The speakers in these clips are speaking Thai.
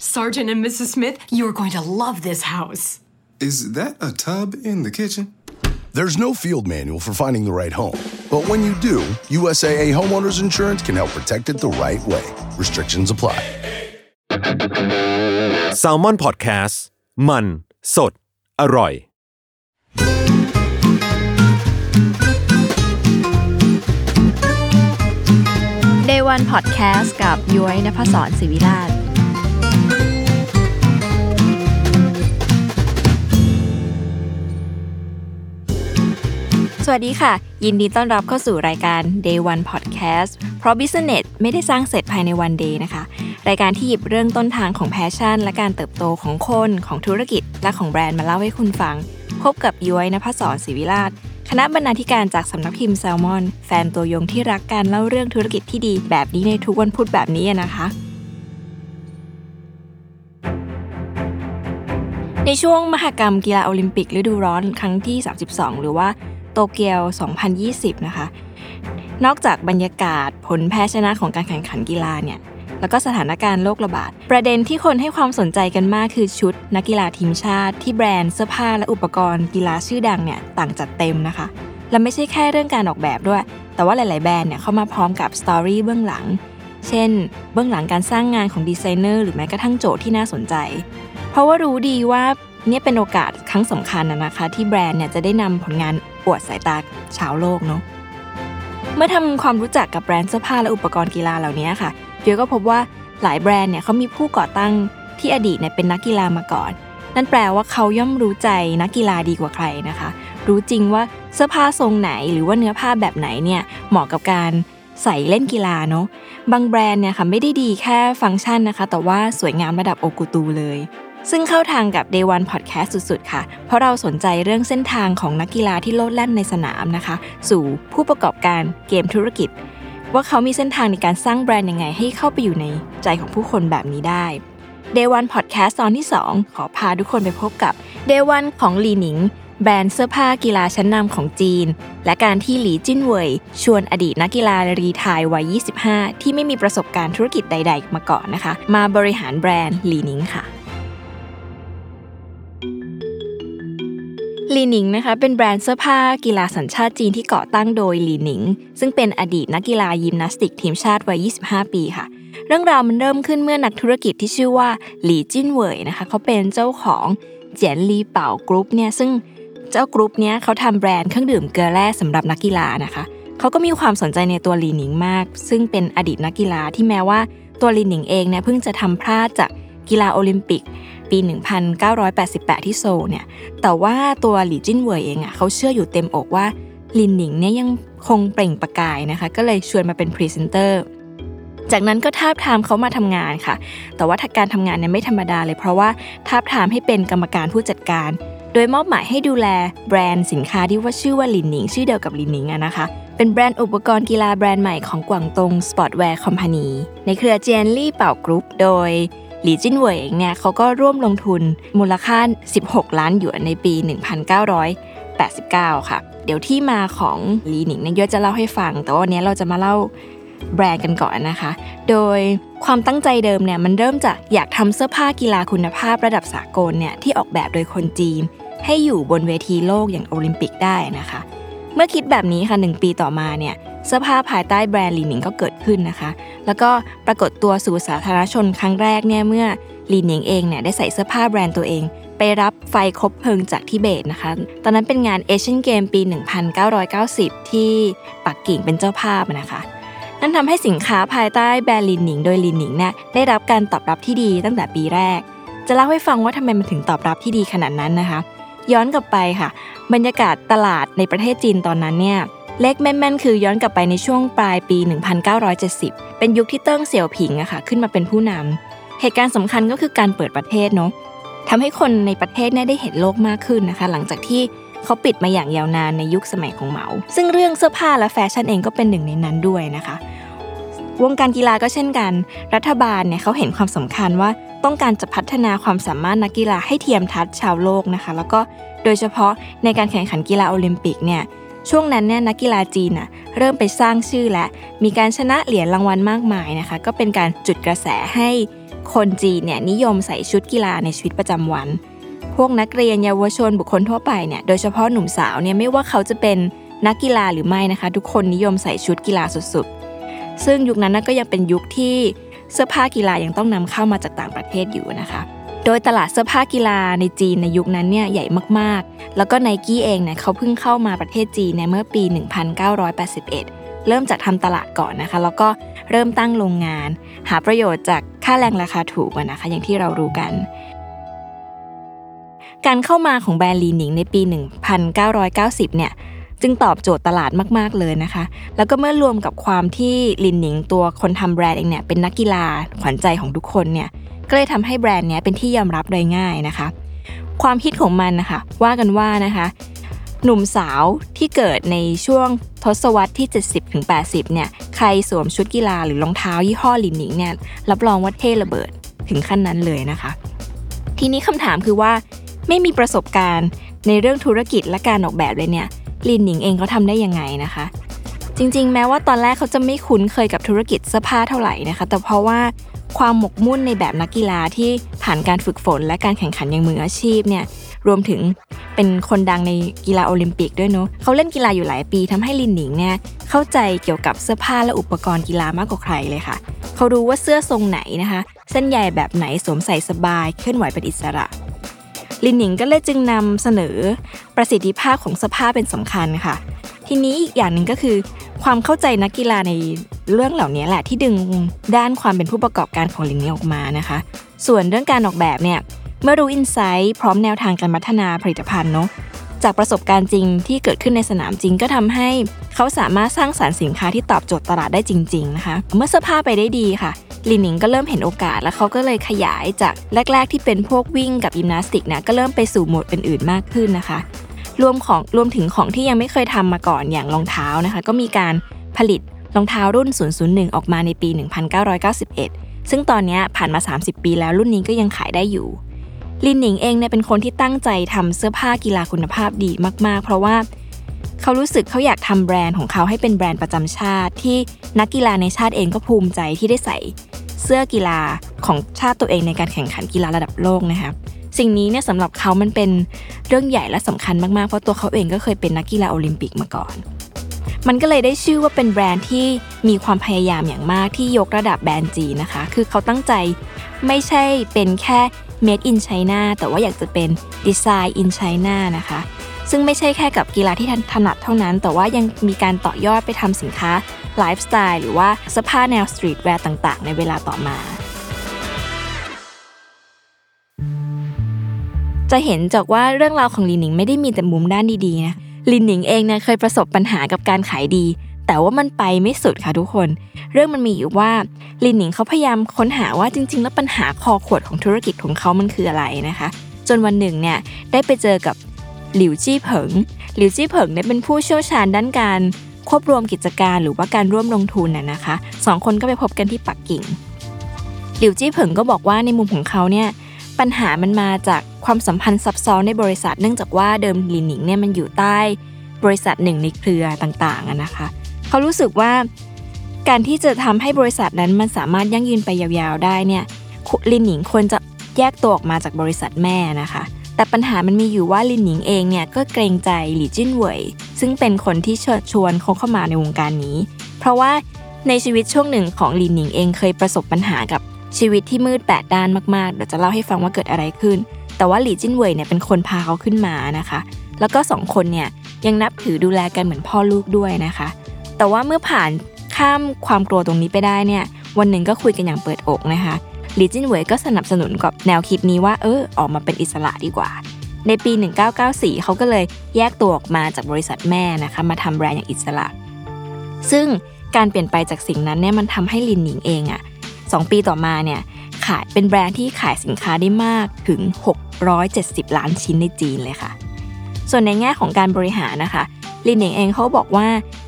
Sergeant and Mrs. Smith, you're going to love this house. Is that a tub in the kitchen? There's no field manual for finding the right home. But when you do, USAA Homeowners Insurance can help protect it the right way. Restrictions apply. s a l ม o n PODCAST มันสดอร่อย Day One Podcast กับย้อยนภศรศิวิราช สวัสดีค่ะ ยินดีต้อนรับเข้าสู่รายการ Day One Podcast เพราะ Business ไม่ได้สร้างเสร็จภายใน one day นะคะ รายการที่หยิบเรื่องต้นทางของ passion และการเติบโตของคนของธุรกิจ และของแบรนด์มาเล่าให้คุณฟัง พบกับย้อยนภศรศิวิราชคณะบรรณาธิการจากสำนักพิมพ์แซลมอน แฟนตัวยงที่รักการเล่าเรื่องธุรกิจที่ดีแบบนี้ในทุกวันพุธแบบนี้นะคะในช่วงมหกรรมกีฬาโอลิมปิกฤดูร้อนครั้งที่ 32 หรือว่า โตเกียว 2020 นะคะ นอกจากบรรยากาศผลแพ้ชนะของการแข่งขันกีฬาเนี่ยแล้วก็สถานการณ์โรคระบาด ประเด็นที่คนให้ความสนใจกันมากคือชุด นักกีฬาทีมชาติที่แบรนด์เสื้อผ้าและอุปกรณ์กีฬาชื่อดังเนี่ยต่างจัดเต็มนะคะ และไม่ใช่แค่เรื่องการออกแบบด้วย แต่ว่าหลาย ๆ แบรนด์เนี่ยเข้ามาพร้อมกับ story เบื้องหลัง เช่น เบื้องหลังการสร้างงานของดีไซเนอร์หรือแม้กระทั่งโจทย์ที่น่าสนใจ เพราะว่ารู้ดีว่าเนี่ยเป็นโอกาสครั้งสำคัญนะนะคะ ที่แบรนด์เนี่ยจะได้นำผลงาน อวดสายตาชาวโลกเนาะเมื่อทำความรู้จักกับแบรนด์เสื้อผ้าและอุปกรณ์กีฬาเหล่านี้ค่ะเดียก็พบว่าหลายแบรนด์เนี่ยเขามีผู้ก่อตั้งที่อดีตเนี่ยเป็นนักกีฬามาก่อน นั่นแปลว่าเขาย่อมรู้ใจนักกีฬาดีกว่าใครนะคะ รู้จริงว่าเสื้อผ้าทรงไหนหรือว่าเนื้อผ้าแบบไหนเนี่ยเหมาะกับการใส่เล่นกีฬาเนาะบางแบรนด์เนี่ยค่ะไม่ได้ดีแค่ฟังก์ชันนะคะ แต่ว่าสวยงามระดับโอกุตูเลย ซึ่งเข้าทางกับ Day One Podcast สุดๆ ค่ะ เพราะเราสนใจเรื่องเส้นทางของนักกีฬาที่โลดแล่นในสนามนะคะ สู่ผู้ประกอบการเกมธุรกิจ ว่าเขามีเส้นทางในการสร้างแบรนด์ยังไงให้เข้าไปอยู่ในใจของผู้คนแบบนี้ได้ Day One Podcast ตอนที่ 2 ขอพาทุกคนไปพบกับ Day One ของลีหนิงแบรนด์เสื้อผ้ากีฬาชั้นนำของจีน และการที่หลีจิ้นเว่ยชวนอดีตนักกีฬารีไทายวัย 25 ที่ไม่มีประสบการณ์ธุรกิจใด ๆ มาก่อนนะคะ มาบริหารแบรนด์หลีหนิงค่ะ ลีหนิงนะคะเป็นแบรนด์เสื้อผ้ากีฬาสัญชาติจีนที่ก่อตั้งโดยลีหนิง ซึ่งเป็นอดีตนักกีฬายิมนาสติกทีมชาติวัย 25 ปีค่ะ เรื่องราวมันเริ่มขึ้นเมื่อนักธุรกิจที่ชื่อว่าหลีจิ้นเหวยนะคะเขาเป็นเจ้าของเจียนลีเป่ากรุ๊ปเนี่ยซึ่งเจ้ากรุ๊ปเนี้ยเขาทำแบรนด์เครื่องดื่มเกลือแร่สำหรับนักกีฬานะคะเขาก็มีความสนใจในตัวลีหนิงมาก ซึ่งเป็นอดีตนักกีฬาที่แม้ว่าตัวลีหนิงเองเนี่ยเพิ่งจะทำพลาดจากกีฬาโอลิมปิก ปี 1988 ที่โซลเนี่ย แต่ว่าตัวหลี่จิ้นเว่ยเองอะเขาเชื่ออยู่เต็มอกว่าลินหนิงเนี่ยยังคงเปล่งประกายนะคะ ก็เลยชวนมาเป็นพรีเซนเตอร์ จากนั้นก็ทาบทามเขามาทำงานค่ะ แต่ว่าการทำงานเนี่ยไม่ธรรมดาเลย เพราะว่าทาบทามให้เป็นกรรมการผู้จัดการ โดยมอบหมายให้ดูแลแบรนด์สินค้าที่ว่าชื่อว่าลินหนิง ชื่อเดียวกับลินหนิงอะนะคะ เป็นแบรนด์อุปกรณ์กีฬาแบรนด์ใหม่ของกวางตง Sportswear Company ในเครือเจนลี่เป่ากรุ๊ปโดย หลีจิ้นเหวยเนี่ยเขาก็ร่วมลงทุนมูลค่า 16 ล้านหยวนในปี 1989 ค่ะ เดี๋ยวที่มาของหลีหนิงเนี่ยยอะจะเล่าให้ฟัง แต่ว่าวันนี้เราจะมาเล่าแบรนด์กันก่อนนะคะ โดยความตั้งใจเดิมเนี่ยมันเริ่มจากอยากทำเสื้อผ้ากีฬาคุณภาพระดับสากลเนี่ยที่ออกแบบโดยคนจีน ให้อยู่บนเวทีโลกอย่างโอลิมปิกได้นะคะ เมื่อคิดแบบนี้ค่ะหนึ่งปีต่อมาเนี่ย เสื้อผ้าภายใต้แบรนด์ลีหนิงก็เกิดขึ้นนะคะ แล้วก็ปรากฏตัวสู่สาธารณชนครั้งแรกเนี่ยเมื่อลีหนิงเองเนี่ยได้ใส่เสื้อผ้าแบรนด์ตัวเอง ไปรับไฟคบเพลิงจากทิเบตนะคะ ตอนนั้นเป็นงานเอเชียนเกมปี 1990 ที่ปักกิ่งเป็นเจ้าภาพนะคะนั่นทำให้สินค้าภายใต้แบรนด์ลีหนิงโดยลีหนิงเนี่ยได้รับการตอบรับที่ดีตั้งแต่ปีแรก จะเล่าให้ฟังว่าทำไมมันถึงตอบรับที่ดีขนาดนั้นนะคะ ย้อนกลับไปค่ะ บรรยากาศตลาดในประเทศจีนตอนนั้นเนี่ย เลขแม่นๆ คือย้อนกลับไปในช่วงปลายปี 1970 เป็นยุคที่เติ้งเสี่ยวผิงอะค่ะขึ้นมาเป็นผู้นำเหตุการณ์สำคัญก็คือการเปิดประเทศเนาะทำให้คนในประเทศเนี่ยได้เห็นโลกมากขึ้นนะคะ หลังจากที่เขาปิดมาอย่างยาวนานในยุคสมัยของเหมา ซึ่งเรื่องเสื้อผ้าและแฟชั่นเองก็เป็นหนึ่งในนั้นด้วยนะคะ วงการกีฬาก็เช่นกัน รัฐบาลเนี่ยเขาเห็นความสำคัญว่าต้องการจะพัฒนาความสามารถนักกีฬาให้เทียมทัดชาวโลกนะคะ แล้วก็โดยเฉพาะในการแข่งขันกีฬาโอลิมปิกเนี่ย ช่วงนั้นเนี่ยนักกีฬาจีนอะเริ่มไปสร้างชื่อและ มีการชนะเหรียญรางวัลมากมายนะคะ ก็เป็นการจุดกระแสให้คนจีนเนี่ยนิยมใส่ชุดกีฬาในชีวิตประจำวัน พวกนักเรียนเยาวชนบุคคลทั่วไปเนี่ยโดยเฉพาะหนุ่มสาวเนี่ยไม่ว่าเขาจะเป็นนักกีฬาหรือไม่นะคะ ทุกคนนิยมใส่ชุดกีฬาสุดๆ ซึ่งยุคนั้นก็ยังเป็นยุคที่เสื้อผ้ากีฬายังต้องนำเข้ามาจากต่างประเทศอยู่นะคะ โดยตลาดเสื้อผ้ากีฬาในจีนในยุคนั้นเนี่ยใหญ่มากๆ แล้วก็ไนกี้เองเนี่ยเขาเพิ่งเข้ามาประเทศจีนในเมื่อปี 1981 เริ่มจากทำตลาดก่อนนะคะ แล้วก็เริ่มตั้งโรงงาน หาประโยชน์จากค่าแรงราคาถูกนะคะ อย่างที่เรารู้กัน การเข้ามาของแบรนด์ลีนิงในปี 1990 เนี่ยจึงตอบโจทย์ตลาดมาก ๆ เลยนะคะ แล้วก็เมื่อรวมกับความที่ลินหนิงตัวคนทำแบรนด์เองเนี่ยเป็นนักกีฬาขวัญใจของทุกคนเนี่ย ก็เลยทำให้แบรนด์นี้เป็นที่ยอมรับโดยง่ายนะคะ ความฮิตของมันนะคะ ว่ากันว่านะคะ หนุ่มสาวที่เกิดในช่วงทศวรรษที่ 70-80 เนี่ย ใครสวมชุดกีฬาหรือรองเท้ายี่ห้อลินหนิงเนี่ย รับรองว่าเท่ระเบิดถึงขั้นนั้นเลยนะคะ ทีนี้คำถามคือว่าไม่มีประสบการณ์ในเรื่องธุรกิจและการออกแบบเลยเนี่ยลินหนิงเองเขาทำได้ยังไงนะคะ จริงๆ แม้ว่าตอนแรกเขาจะไม่คุ้นเคยกับธุรกิจเสื้อผ้าเท่าไหร่นะคะ แต่เพราะว่า ความหมกมุ่นในแบบนักกีฬาที่ผ่านการฝึกฝนและการแข่งขันอย่างมืออาชีพเนี่ยรวมถึงเป็นคนดังในกีฬาโอลิมปิกด้วยเนาะเขาเล่นกีฬาอยู่หลายปีทำให้ลินหนิงเนี่ยเข้าใจเกี่ยวกับเสื้อผ้าและอุปกรณ์กีฬามากกว่าใครเลยค่ะ เขารู้ว่าเสื้อทรงไหนนะคะ เส้นใยแบบไหนสวมใส่สบายเคลื่อนไหวเป็นอิสระลินหนิงก็เลยจึงนำเสนอประสิทธิภาพของเสื้อผ้าเป็นสำคัญค่ะ ทีนี้อีกอย่างหนึ่งก็คือ ความเข้าใจนักกีฬาในเรื่องเหล่านี้แหละที่ดึงด้านความเป็นผู้ประกอบการของลินนี้ออกมานะคะ ส่วนเรื่องการออกแบบเนี่ยเมื่อรู้อินไซต์พร้อมแนวทางการพัฒนาผลิตภัณฑ์เนาะจากประสบการณ์จริงที่เกิดขึ้นในสนามจริงก็ทำให้เขาสามารถสร้างสารรค์สินค้าที่ตอบโจทย์ตลาดได้จริง ๆ นะคะ เมื่อเสื้อผ้าไปได้ดีค่ะลินนิงก็เริ่มเห็นโอกาสแล้วเขาก็เลยขยายจากแรก ๆ ที่เป็นพวกวิ่งกับยิมนาสติกนี่ยก็เริ่มไปสู่โหมดอื่นๆมากขึ้นนะคะ รวมของรวมถึงของที่ยังไม่เคยทำมาก่อนอย่างรองเท้านะคะ ก็มีการผลิตรองเท้ารุ่น 001 ออกมาในปี 1991 ซึ่งตอนนี้ผ่านมา 30 ปีแล้วรุ่นนี้ก็ยังขายได้อยู่ ลินหนิงเองเนี่ยเป็นคนที่ตั้งใจทำเสื้อผ้ากีฬาคุณภาพดีมาก ๆ เพราะว่าเขารู้สึกเขาอยากทำแบรนด์ของเขาให้เป็นแบรนด์ประจำชาติ ที่นักกีฬาในชาติเองก็ภูมิใจที่ได้ใส่เสื้อกีฬาของชาติตัวเองในการแข่งขันกีฬาระดับโลกนะคะ สิ่งนี้เนี่ยสำหรับเขามันเป็นเรื่องใหญ่และสำคัญมากๆ เพราะตัวเขาเองก็เคยเป็นนักกีฬาโอลิมปิกมาก่อน มันก็เลยได้ชื่อว่าเป็นแบรนด์ที่มีความพยายามอย่างมากที่ยกระดับแบรนด์จีนะคะ คือเขาตั้งใจไม่ใช่เป็นแค่ made in China แต่ว่าอยากจะเป็น design in China นะคะ ซึ่งไม่ใช่แค่กับกีฬาที่ถนัดเท่านั้น แต่ว่ายังมีการต่อยอดไปทำสินค้าไลฟ์สไตล์หรือว่าเสื้อผ้าแนว streetwear ต่างๆ ในเวลาต่อมา จะเห็นจากว่าเรื่องราวของลินหนิงไม่ได้มีแต่มุมด้านดีๆนะลินหนิงเองเนี่ยเคยประสบปัญหากับการขายดี แต่ว่ามันไปไม่สุดค่ะทุกคน เรื่องมันมีอยู่ว่าลินหนิงเขาพยายามค้นหาว่าจริง ๆ แล้วปัญหาคอขวดของธุรกิจของเขามันคืออะไรนะคะ จนวันหนึ่งเนี่ยได้ไปเจอกับหลิวจี้เผิง หลิวจี้เผิงเนี่ยเป็นผู้เชี่ยวชาญด้านการควบรวมกิจการหรือว่าการร่วมลงทุนน่ะนะคะสองคนก็ไปพบกันที่ปักกิ่ง หลิวจี้เผิงก็บอกว่าในมุมของเขาเนี่ย ปัญหามันมาจากความสัมพันธ์ซับซ้อนในบริษัท เนื่องจากว่าเดิมลินหนิงเนี่ยมันอยู่ใต้บริษัทหนึ่งในเครือต่างๆนะคะ เขารู้สึกว่าการที่จะทำให้บริษัทนั้นมันสามารถยั่งยืนไปยาวๆได้เนี่ยลินหนิงควรจะแยกตัวออกมาจากบริษัทแม่นะคะ แต่ปัญหามันมีอยู่ว่าลินหนิงเองเนี่ยก็เกรงใจหลี่จิ้นเหวย ซึ่งเป็นคนที่เชิญชวนเขาเข้ามาในวงการนี้ เพราะว่าในชีวิตช่วงหนึ่งของลินหนิงเองเคยประสบปัญหากับ ชีวิตที่มืดแปดด้านมากๆเดี๋ยวจะเล่าให้ฟังว่าเกิดอะไรขึ้น แต่ว่าหลี่จิ้นเหวยเนี่ยเป็นคนพาเขาขึ้นมานะคะ แล้วก็สองคนเนี่ยยังนับถือดูแลกันเหมือนพ่อลูกด้วยนะคะ แต่ว่าเมื่อผ่านข้ามความกลัวตรงนี้ไปได้เนี่ย วันหนึ่งก็คุยกันอย่างเปิดอกนะคะหลี่จิ้นเหวยก็สนับสนุนกับแนวคิดนี้ว่าเออออกมาเป็นอิสระดีกว่า ในปี 1994 เขาก็เลยแยกตัวออกมาจากบริษัทแม่นะคะมาทำแบรนด์อย่างอิสระ ซึ่งการเปลี่ยนไปจากสิ่งนั้นเนี่ยมันทำให้ลินหนิงเองอะ่ะ สองปีต่อมาเนี่ยขายเป็นแบรนด์ที่ขายสินค้าได้มากถึง 670 ล้านชิ้นในจีนเลยค่ะ ส่วนในแง่ของการบริหารนะคะลินเองเองเขาบอกว่า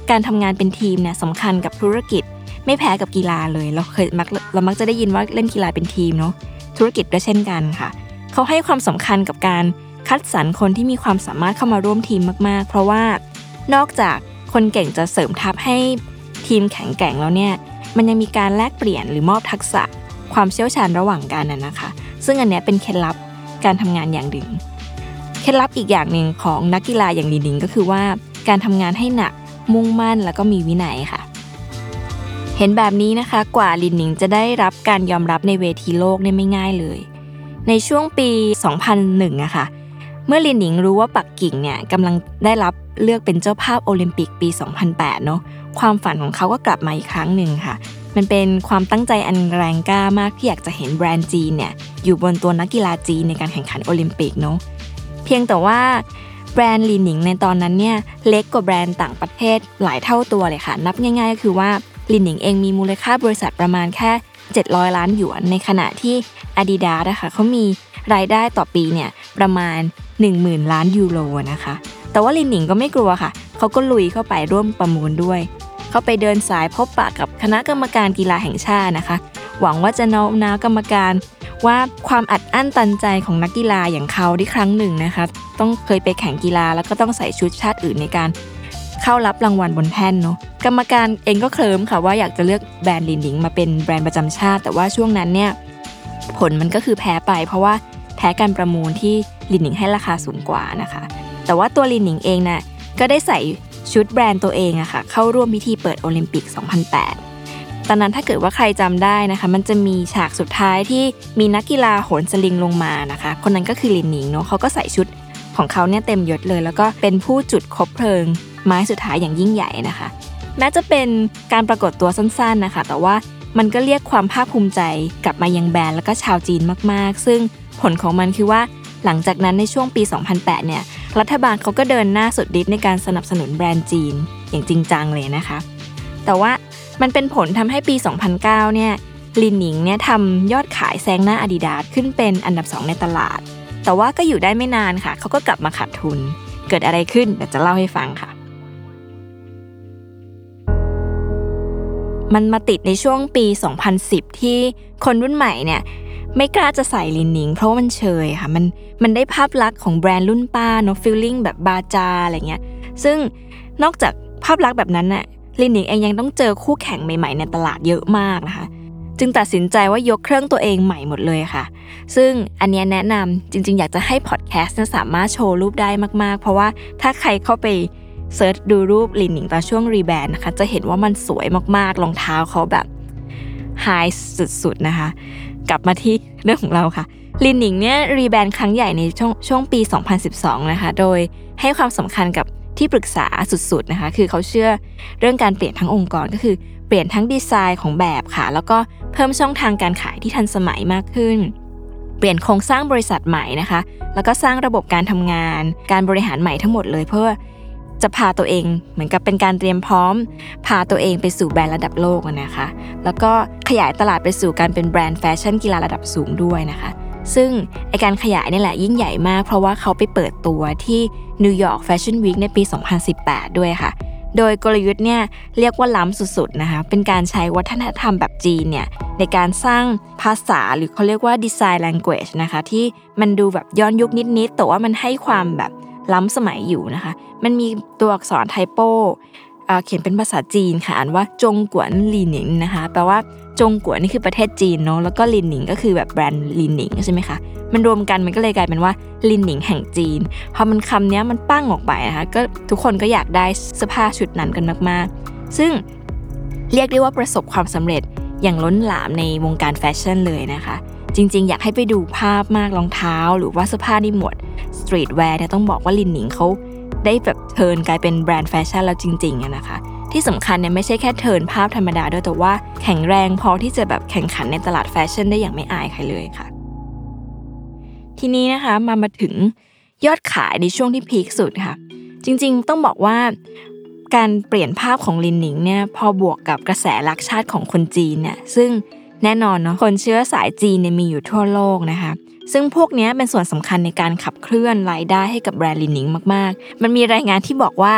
การทำงานเป็นทีมเนี่ยสำคัญกับธุรกิจ ไม่แพ้กับกีฬาเลย เราเคยมักเรามักจะได้ยินว่าเล่นกีฬาเป็นทีมเนาะธุรกิจก็เช่นกันค่ะ เขาให้ความสำคัญกับการคัดสรรคนที่มีความสามารถเข้ามาร่วมทีมมาก ๆ เพราะว่านอกจากคนเก่งจะเสริมทัพให้ทีมแข็งแกร่งแล้วเนี่ย มันยังมีการแลกเปลี่ยนหรือมอบทักษะ ความเชี่ยวชาญระหว่างกันน่ะนะคะ ซึ่งอันเนี้ยเป็นเคล็ดลับการทำงานอย่างหนึ่งเคล็ดลับอีกอย่างหนึ่งของนักกีฬาอย่างลินลิงก็คือว่าการทำงานให้หนักมุ่งมั่นแล้วก็มีวินัยค่ะ เห็นแบบนี้นะคะ กว่าลินหนิงจะได้รับการยอมรับในเวทีโลกเนี่ยไม่ง่ายเลย ในช่วงปี 2001อะค่ะเมื่อลินหนิงรู้ว่าปักกิ่งเนี่ยกำลังได้รับเลือกเป็นเจ้าภาพโอลิมปิกปี 2008 เนาะ ความฝันของเขาก็กลับมาอีกครั้งหนึ่งค่ะ มันเป็นความตั้งใจอันแรงกล้ามากที่อยากจะเห็นแบรนด์จีนเนี่ยอยู่บนตัวนักกีฬาจีนในการแข่งขันโอลิมปิกเนาะเพียงแต่ว่าแบรนด์ลีหนิงในตอนนั้นเนี่ยเล็กกว่าแบรนด์ต่างประเทศหลายเท่าตัวเลยค่ะ นับง่าย ๆ ก็คือว่าลีหนิงเองมีมูลค่าบริษัทประมาณแค่ 700 ล้านหยวน ในขณะที่ Adidas นะคะเขามีรายได้ต่อปีเนี่ยประมาณ 10,000 ล้านยูโรนะคะ แต่ว่าลินหนิงก็ไม่กลัวค่ะ เขาก็ลุยเข้าไปร่วมประมูลด้วย เขาไปเดินสายพบปะกับคณะกรรมการกีฬาแห่งชาตินะคะ หวังว่าจะโน้มน้าวกรรมการว่าความอัดอั้นตันใจของนักกีฬาอย่างเขาที่ครั้งหนึ่งนะคะ ต้องเคยไปแข่งกีฬาแล้วก็ต้องใส่ชุดชาติอื่นในการ เข้ารับรางวัลบนแท่นเนาะกรรมการเองก็เคลิ้มค่ะว่าอยากจะเลือกแบรนด์ลินหนิงมาเป็นแบรนด์ประจำชาติ แต่ว่าช่วงนั้นเนี่ยผลมันก็คือแพ้ไป เพราะว่าแพ้การประมูลที่ลินหนิงให้ราคาสูงกว่านะคะ แต่ว่าตัวลินหนิงเองนะ่ะก็ได้ใส่ ชุดแบรนด์ตัวเองอะค่ะเข้าร่วมพิธีเปิดโอลิมปิก 2008 ตอนนั้นถ้าเกิดว่าใครจำได้นะคะ มันจะมีฉากสุดท้ายที่มีนักกีฬาโหนสลิงลงมานะคะ คนนั้นก็คือลินหนิงเนาะเขาก็ใส่ชุดของเขาเนี่ยเต็มยศเลย แล้วก็เป็นผู้จุดคบเพลิง ไม้สุดท้ายอย่างยิ่งใหญ่นะคะแม้จะเป็นการปรากฏตัวสั้นๆนะคะ แต่ว่ามันก็เรียกความภาคภูมิใจกลับมายังแบรนด์แล้วก็ชาวจีนมากๆ ซึ่งผลของมันคือว่า หลังจากนั้นในช่วงปี 2008 เนี่ย รัฐบาลเขาก็เดินหน้าสุดฤทธิ์ในการสนับสนุนแบรนด์จีน อย่างจริงจังเลยนะคะ แต่ว่ามันเป็นผลทำให้ปี 2009 เนี่ยลินหนิงเนี่ยทำยอดขายแซงหน้าอาดิดาสขึ้นเป็นอันดับ 2 ในตลาด แต่ว่าก็อยู่ได้ไม่นานค่ะ เขาก็กลับมาขาดทุน เกิดอะไรขึ้นเดี๋ยวจะเล่าให้ฟังค่ะ มันมาติดในช่วงปี 2010 ที่คนรุ่นใหม่เนี่ย ไม่กล้าจะใส่ลินนิงเพราะมันเชยค่ะมันมันได้ภาพลักษณ์ของแบรนด์รุ่นป้าเนาะฟีลลิ่งแบบบาจาอะไรเงี้ยซึ่งนอกจากภาพลักษณ์แบบนั้นน่ะลินนิงเองยังต้องเจอคู่แข่งใหม่ๆ ในตลาดเยอะมากนะคะ จึงตัดสินใจว่ายกเครื่องตัวเองใหม่หมดเลยค่ะ ซึ่งอันนี้แนะนำจริง ๆ อยากจะให้พอดแคสต์สามารถโชว์รูปได้มากๆ เพราะว่าถ้าใครเข้าไป search ดูรูปลินหนิงตอนช่วงรีแบรนด์นะคะจะเห็นว่ามันสวยมากๆรองเท้าเขาแบบ ไฮสุดๆนะคะ กลับมาที่เรื่องของเราค่ะลินหนิงเนี่ยรีแบรนด์ครั้งใหญ่ในช่วงช่วงปี 2012 นะคะ โดยให้ความสำคัญกับที่ปรึกษาสุดๆนะคะ คือเขาเชื่อเรื่องการเปลี่ยนทั้งองค์กรก็คือเปลี่ยนทั้งดีไซน์ของแบบค่ะ แล้วก็เพิ่มช่องทางการขายที่ทันสมัยมากขึ้น เปลี่ยนโครงสร้างบริษัทใหม่นะคะ แล้วก็สร้างระบบการทำงาน การบริหารใหม่ทั้งหมดเลยเพื่อ จะพาตัวเอง เหมือนกับเป็นการเตรียมพร้อม พาตัวเองไปสู่แบรนด์ระดับโลกนะคะ แล้วก็ขยายตลาดไปสู่การเป็นแบรนด์แฟชั่นกีฬาระดับสูงด้วยนะคะ ซึ่งไอการขยายนี่แหละยิ่งใหญ่มาก เพราะว่าเขาไปเปิดตัวที่ New York Fashion Week ในปี 2018 ด้วยค่ะโดยกลยุทธ์เนี่ยเรียกว่าล้ำสุดๆนะคะ เป็นการใช้วัฒนธรรมแบบจีนเนี่ยในการสร้างภาษาหรือเขาเรียกว่าดีไซน์ language นะคะ ที่มันดูแบบย้อนยุคนิดๆ แต่ว่ามันให้ความแบบ ล้ำสมัยอยู่นะคะ มันมีตัวอักษร typo เขียนเป็นภาษาจีนค่ะอ่านว่า中国 ลีหนิงนะคะ แปลว่า中国 นี่คือประเทศจีนเนาะแล้วก็ลินหนิงก็คือแบบแบรนด์ลินหนิงใช่ไหมคะมันรวมกันมันก็เลยกลายเป็นว่าลินหนิงแห่งจีนพอมันคำนี้มันปังออกไปนะคะก็ทุกคนก็อยากได้เสื้อผ้าชุดนั้นกันมากๆ ซึ่งเรียกได้ว่าประสบความสำเร็จอย่างล้นหลามในวงการแฟชั่นเลยนะคะ จริง ๆ อยากให้ไปดูภาพมากรองเท้า หรือว่าเสื้อผ้าในหมวด streetwear เนี่ยต้องบอกว่าลินหนิงเขาได้แบบ turn กลายเป็นแบรนด์แฟชั่นแล้วจริงๆนะคะ ที่สำคัญเนี่ยไม่ใช่แค่เทิร์นภาพธรรมดาด้วยแต่ว่าแข็งแรงพอที่จะแบบแข่งขันในตลาดแฟชั่นได้อย่างไม่อายใครเลยค่ะ ทีนี้นะคะมามาถึงยอดขายในช่วงที่พีคสุดค่ะ จริงๆ ต้องบอกว่าการเปลี่ยนภาพของลินหนิงเนี่ยพอบวกกับกระแสรักชาติของคนจีนเนี่ยซึ่ง แน่นอนเนาะคนเชื้อสายจีนเนี่ยมีอยู่ทั่วโลกนะคะซึ่งพวกนี้เป็นส่วนสำคัญในการขับเคลื่อนรายได้ให้กับแบรนด์ลินนิงมาก ๆ มันมีรายงานที่บอกว่า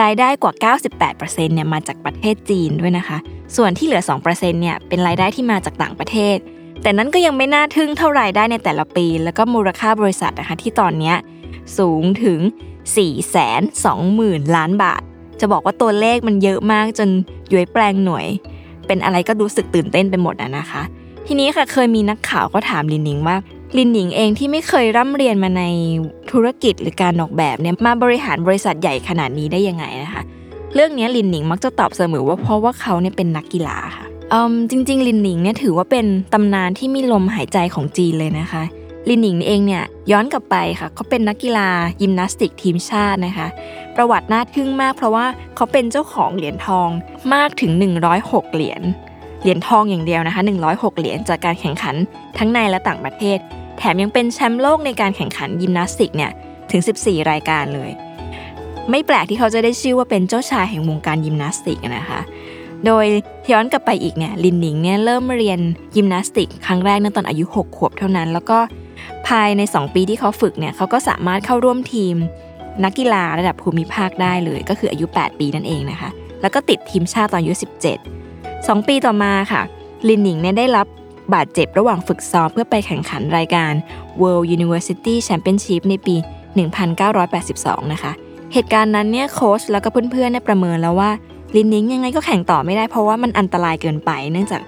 รายได้กว่า 98%เนี่ยมาจากประเทศจีนด้วยนะคะ ส่วนที่เหลือ 2%เนี่ยเป็นรายได้ที่มาจากต่างประเทศ แต่นั้นก็ยังไม่น่าทึ่งเท่ารายได้ในแต่ละปี แล้วก็มูลค่าบริษัทนะคะที่ตอนนี้สูงถึง 4 2 0 0 0 0 ล้านบาท จะบอกว่าตัวเลขมันเยอะมากจนย้วยแปลงหน่วย เป็นอะไรก็รู้สึกตื่นเต้นไปหมดอะนะคะ ทีนี้ค่ะเคยมีนักข่าวก็ถามลินหนิงว่าลินหนิงเองที่ไม่เคยร่ำเรียนมาในธุรกิจหรือการออกแบบเนี่ยมาบริหารบริษัทใหญ่ขนาดนี้ได้ยังไงนะคะ เรื่องนี้ลินหนิงมักจะตอบเสมอว่าเพราะว่าเขาเนี่ยเป็นนักกีฬาค่ะอืมจริง ๆ ลินหนิงเนี่ยถือว่าเป็นตำนานที่มีลมหายใจของจีนเลยนะคะ ลินหนิงเองเนี่ยย้อนกลับไปค่ะเขาเป็นนักกีฬายิมนาสติกทีมชาตินะคะ ประวัติน่าทึ่งมากเพราะว่าเขาเป็นเจ้าของเหรียญทองมากถึง 106 เหรียญเหรียญทองอย่างเดียวนะคะ 106 เหรียญจากการแข่งขันทั้งในและต่างประเทศ แถมยังเป็นแชมป์โลกในการแข่งขันยิมนาสติกเนี่ยถึง 14 รายการเลย ไม่แปลกที่เขาจะได้ชื่อว่าเป็นเจ้าชายแห่งวงการยิมนาสติกนะคะโดยย้อนกลับไปอีกเนี่ยลินหนิงเนี่ยเริ่มเรียนยิมนาสติก ครั้งแรกในตอนอายุ 6 ขวบเท่านั้น แล้วก็ ภายใน 2 ปีที่เขาฝึกเนี่ยเขาก็สามารถเข้าร่วมทีม นักกีฬาระดับภูมิภาคได้เลย ก็คืออายุ 8 ปีนั่นเองนะคะ แล้วก็ติดทีมชาติตอนอายุ 17 2 ปีต่อมาค่ะ ลินหนิงเนี่ยได้รับบาดเจ็บระหว่างฝึกซ้อมเพื่อไปแข่งขันรายการ World University Championship ในปี 1982 นะคะ เหตุการณ์นั้นเนี่ยโค้ชแล้วก็เพื่อนๆเนี่ยประเมินแล้วว่าลินหนิงยังไงก็แข่งต่อไม่ได้เพราะว่ามันอันตรายเกินไป เนื่องจาก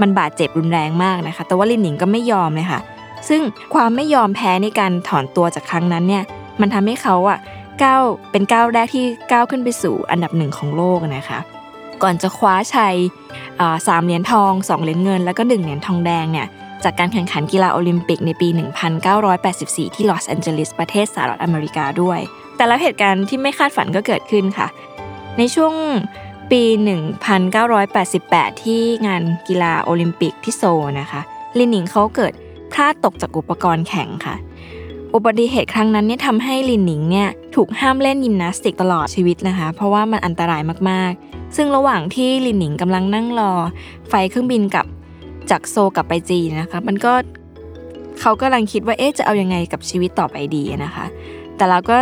มันบาดเจ็บรุนแรงมากนะคะ แต่ว่าลินหนิงก็ไม่ยอมเลยค่ะ ซึ่งความไม่ยอมแพ้ในการถอนตัวจากครั้งนั้นเนี่ยมันทำให้เขาอะก้าวเป็นก้าวแรกที่ก้าวขึ้นไปสู่อันดับหนึ่งของโลกนะคะก่อนจะคว้าชัยสามเหรียญทอง2เหรียญเงิน แล้วก็1เหรียญทองแดงเนี่ยจากการแข่งขันกีฬาโอลิมปิกในปี 1984 ที่ลอสแอนเจลิสประเทศสหรัฐอเมริกาด้วย แต่แล้วเหตุการณ์ที่ไม่คาดฝันก็เกิดขึ้นค่ะ ในช่วงปี 1988 ที่งานกีฬาโอลิมปิกที่โซลนะคะหลี่หนิงเขาเกิด พลาดตกจากอุปกรณ์แข่งค่ะ อุบัติเหตุครั้งนั้นเนี่ยทำให้ลินหนิงเนี่ยถูกห้ามเล่นยิมนาสติกตลอดชีวิตนะคะ เพราะว่ามันอันตรายมากๆ ซึ่งระหว่างที่ลินหนิงกำลังนั่งรอ ไฟเครื่องบินกับจากโซกลับไปจีนนะคะ มันก็เขากำลังคิดว่าเอ๊ะจะเอายังไงกับชีวิตต่อไปดีนะคะ แต่เราก็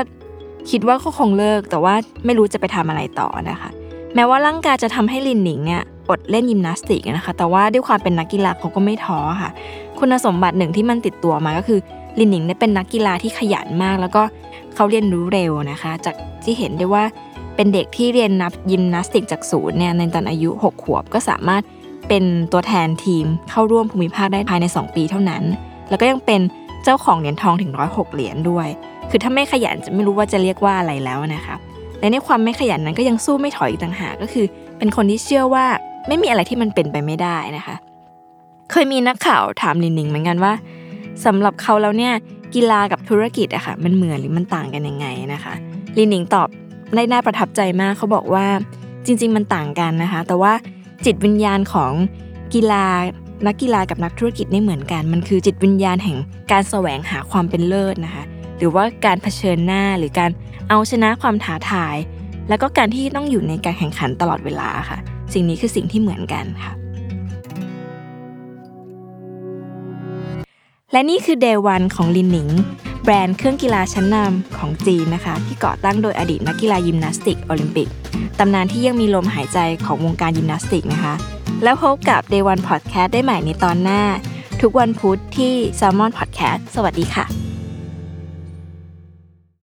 คิดว่าเขาคงเลิกแต่ว่าไม่รู้จะไปทำอะไรต่อนะคะ แม้ว่าร่างกายจะทำให้ลินหนิงเนี่ยอดเล่นยิมนาสติกนะคะ แต่ว่าด้วยความเป็นนักกีฬาเขาก็ไม่ท้อค่ะ คุณสมบัติหนึ่งที่มันติดตัวมาก็คือลินหนิงเนี่ยเป็นนักกีฬาที่ขยันมาก แล้วก็เขาเรียนรู้เร็วนะคะ จากที่เห็นได้ว่าเป็นเด็กที่เรียนนับยิมนาสติกจากศูนย์เนี่ยในตอนอายุ 6 ขวบก็สามารถเป็นตัวแทนทีมเข้าร่วมภูมิภาคได้ภายใน 2 ปีเท่านั้น แล้วก็ยังเป็นเจ้าของเหรียญทองถึง106เหรียญด้วย คือถ้าไม่ขยันจะไม่รู้ว่าจะเรียกว่าอะไรแล้วนะคะและในความไม่ขยันนั้นก็ยังสู้ไม่ถอยอีกต่างหากก็คือ เป็นคนที่เชื่อว่าไม่มีอะไรที่มันเป็นไปไม่ได้นะคะ เคยมีนักข่าวถามลินหนิงเหมือนกันว่าสำหรับเขาแล้วเนี่ยกีฬากับธุรกิจอะค่ะมันเหมือนหรือมันต่างกันยังไงนะคะลินหนิงตอบได้น่าประทับใจมากเขาบอกว่าจริง ๆ มันต่างกันนะคะ แต่ว่าจิตวิญญาณของกีฬานักกีฬากับนักธุรกิจไม่เหมือนกัน มันคือจิตวิญญาณแห่งการแสวงหาความเป็นเลิศนะคะ หรือว่าการเผชิญหน้าหรือการเอาชนะความท้าทาย แล้วก็การที่ต้องอยู่ในการแข่งขันตลอดเวลาค่ะ สิ่งนี้คือสิ่งที่เหมือนกันค่ะ และนี่คือ Day วันของลินหนิง แบรนด์เครื่องกีฬาชั้นนำของจีนนะคะ ที่ก่อตั้งโดยอดีตนักกีฬายิมนาสติกโอลิมปิกตำนานที่ยังมีลมหายใจของวงการยิมนาสติกนะคะ แล้วพบกับ Day One Podcast ได้ใหม่ในตอนหน้า ทุกวันพุธที่ Salmon Podcast สวัสดีค่ะ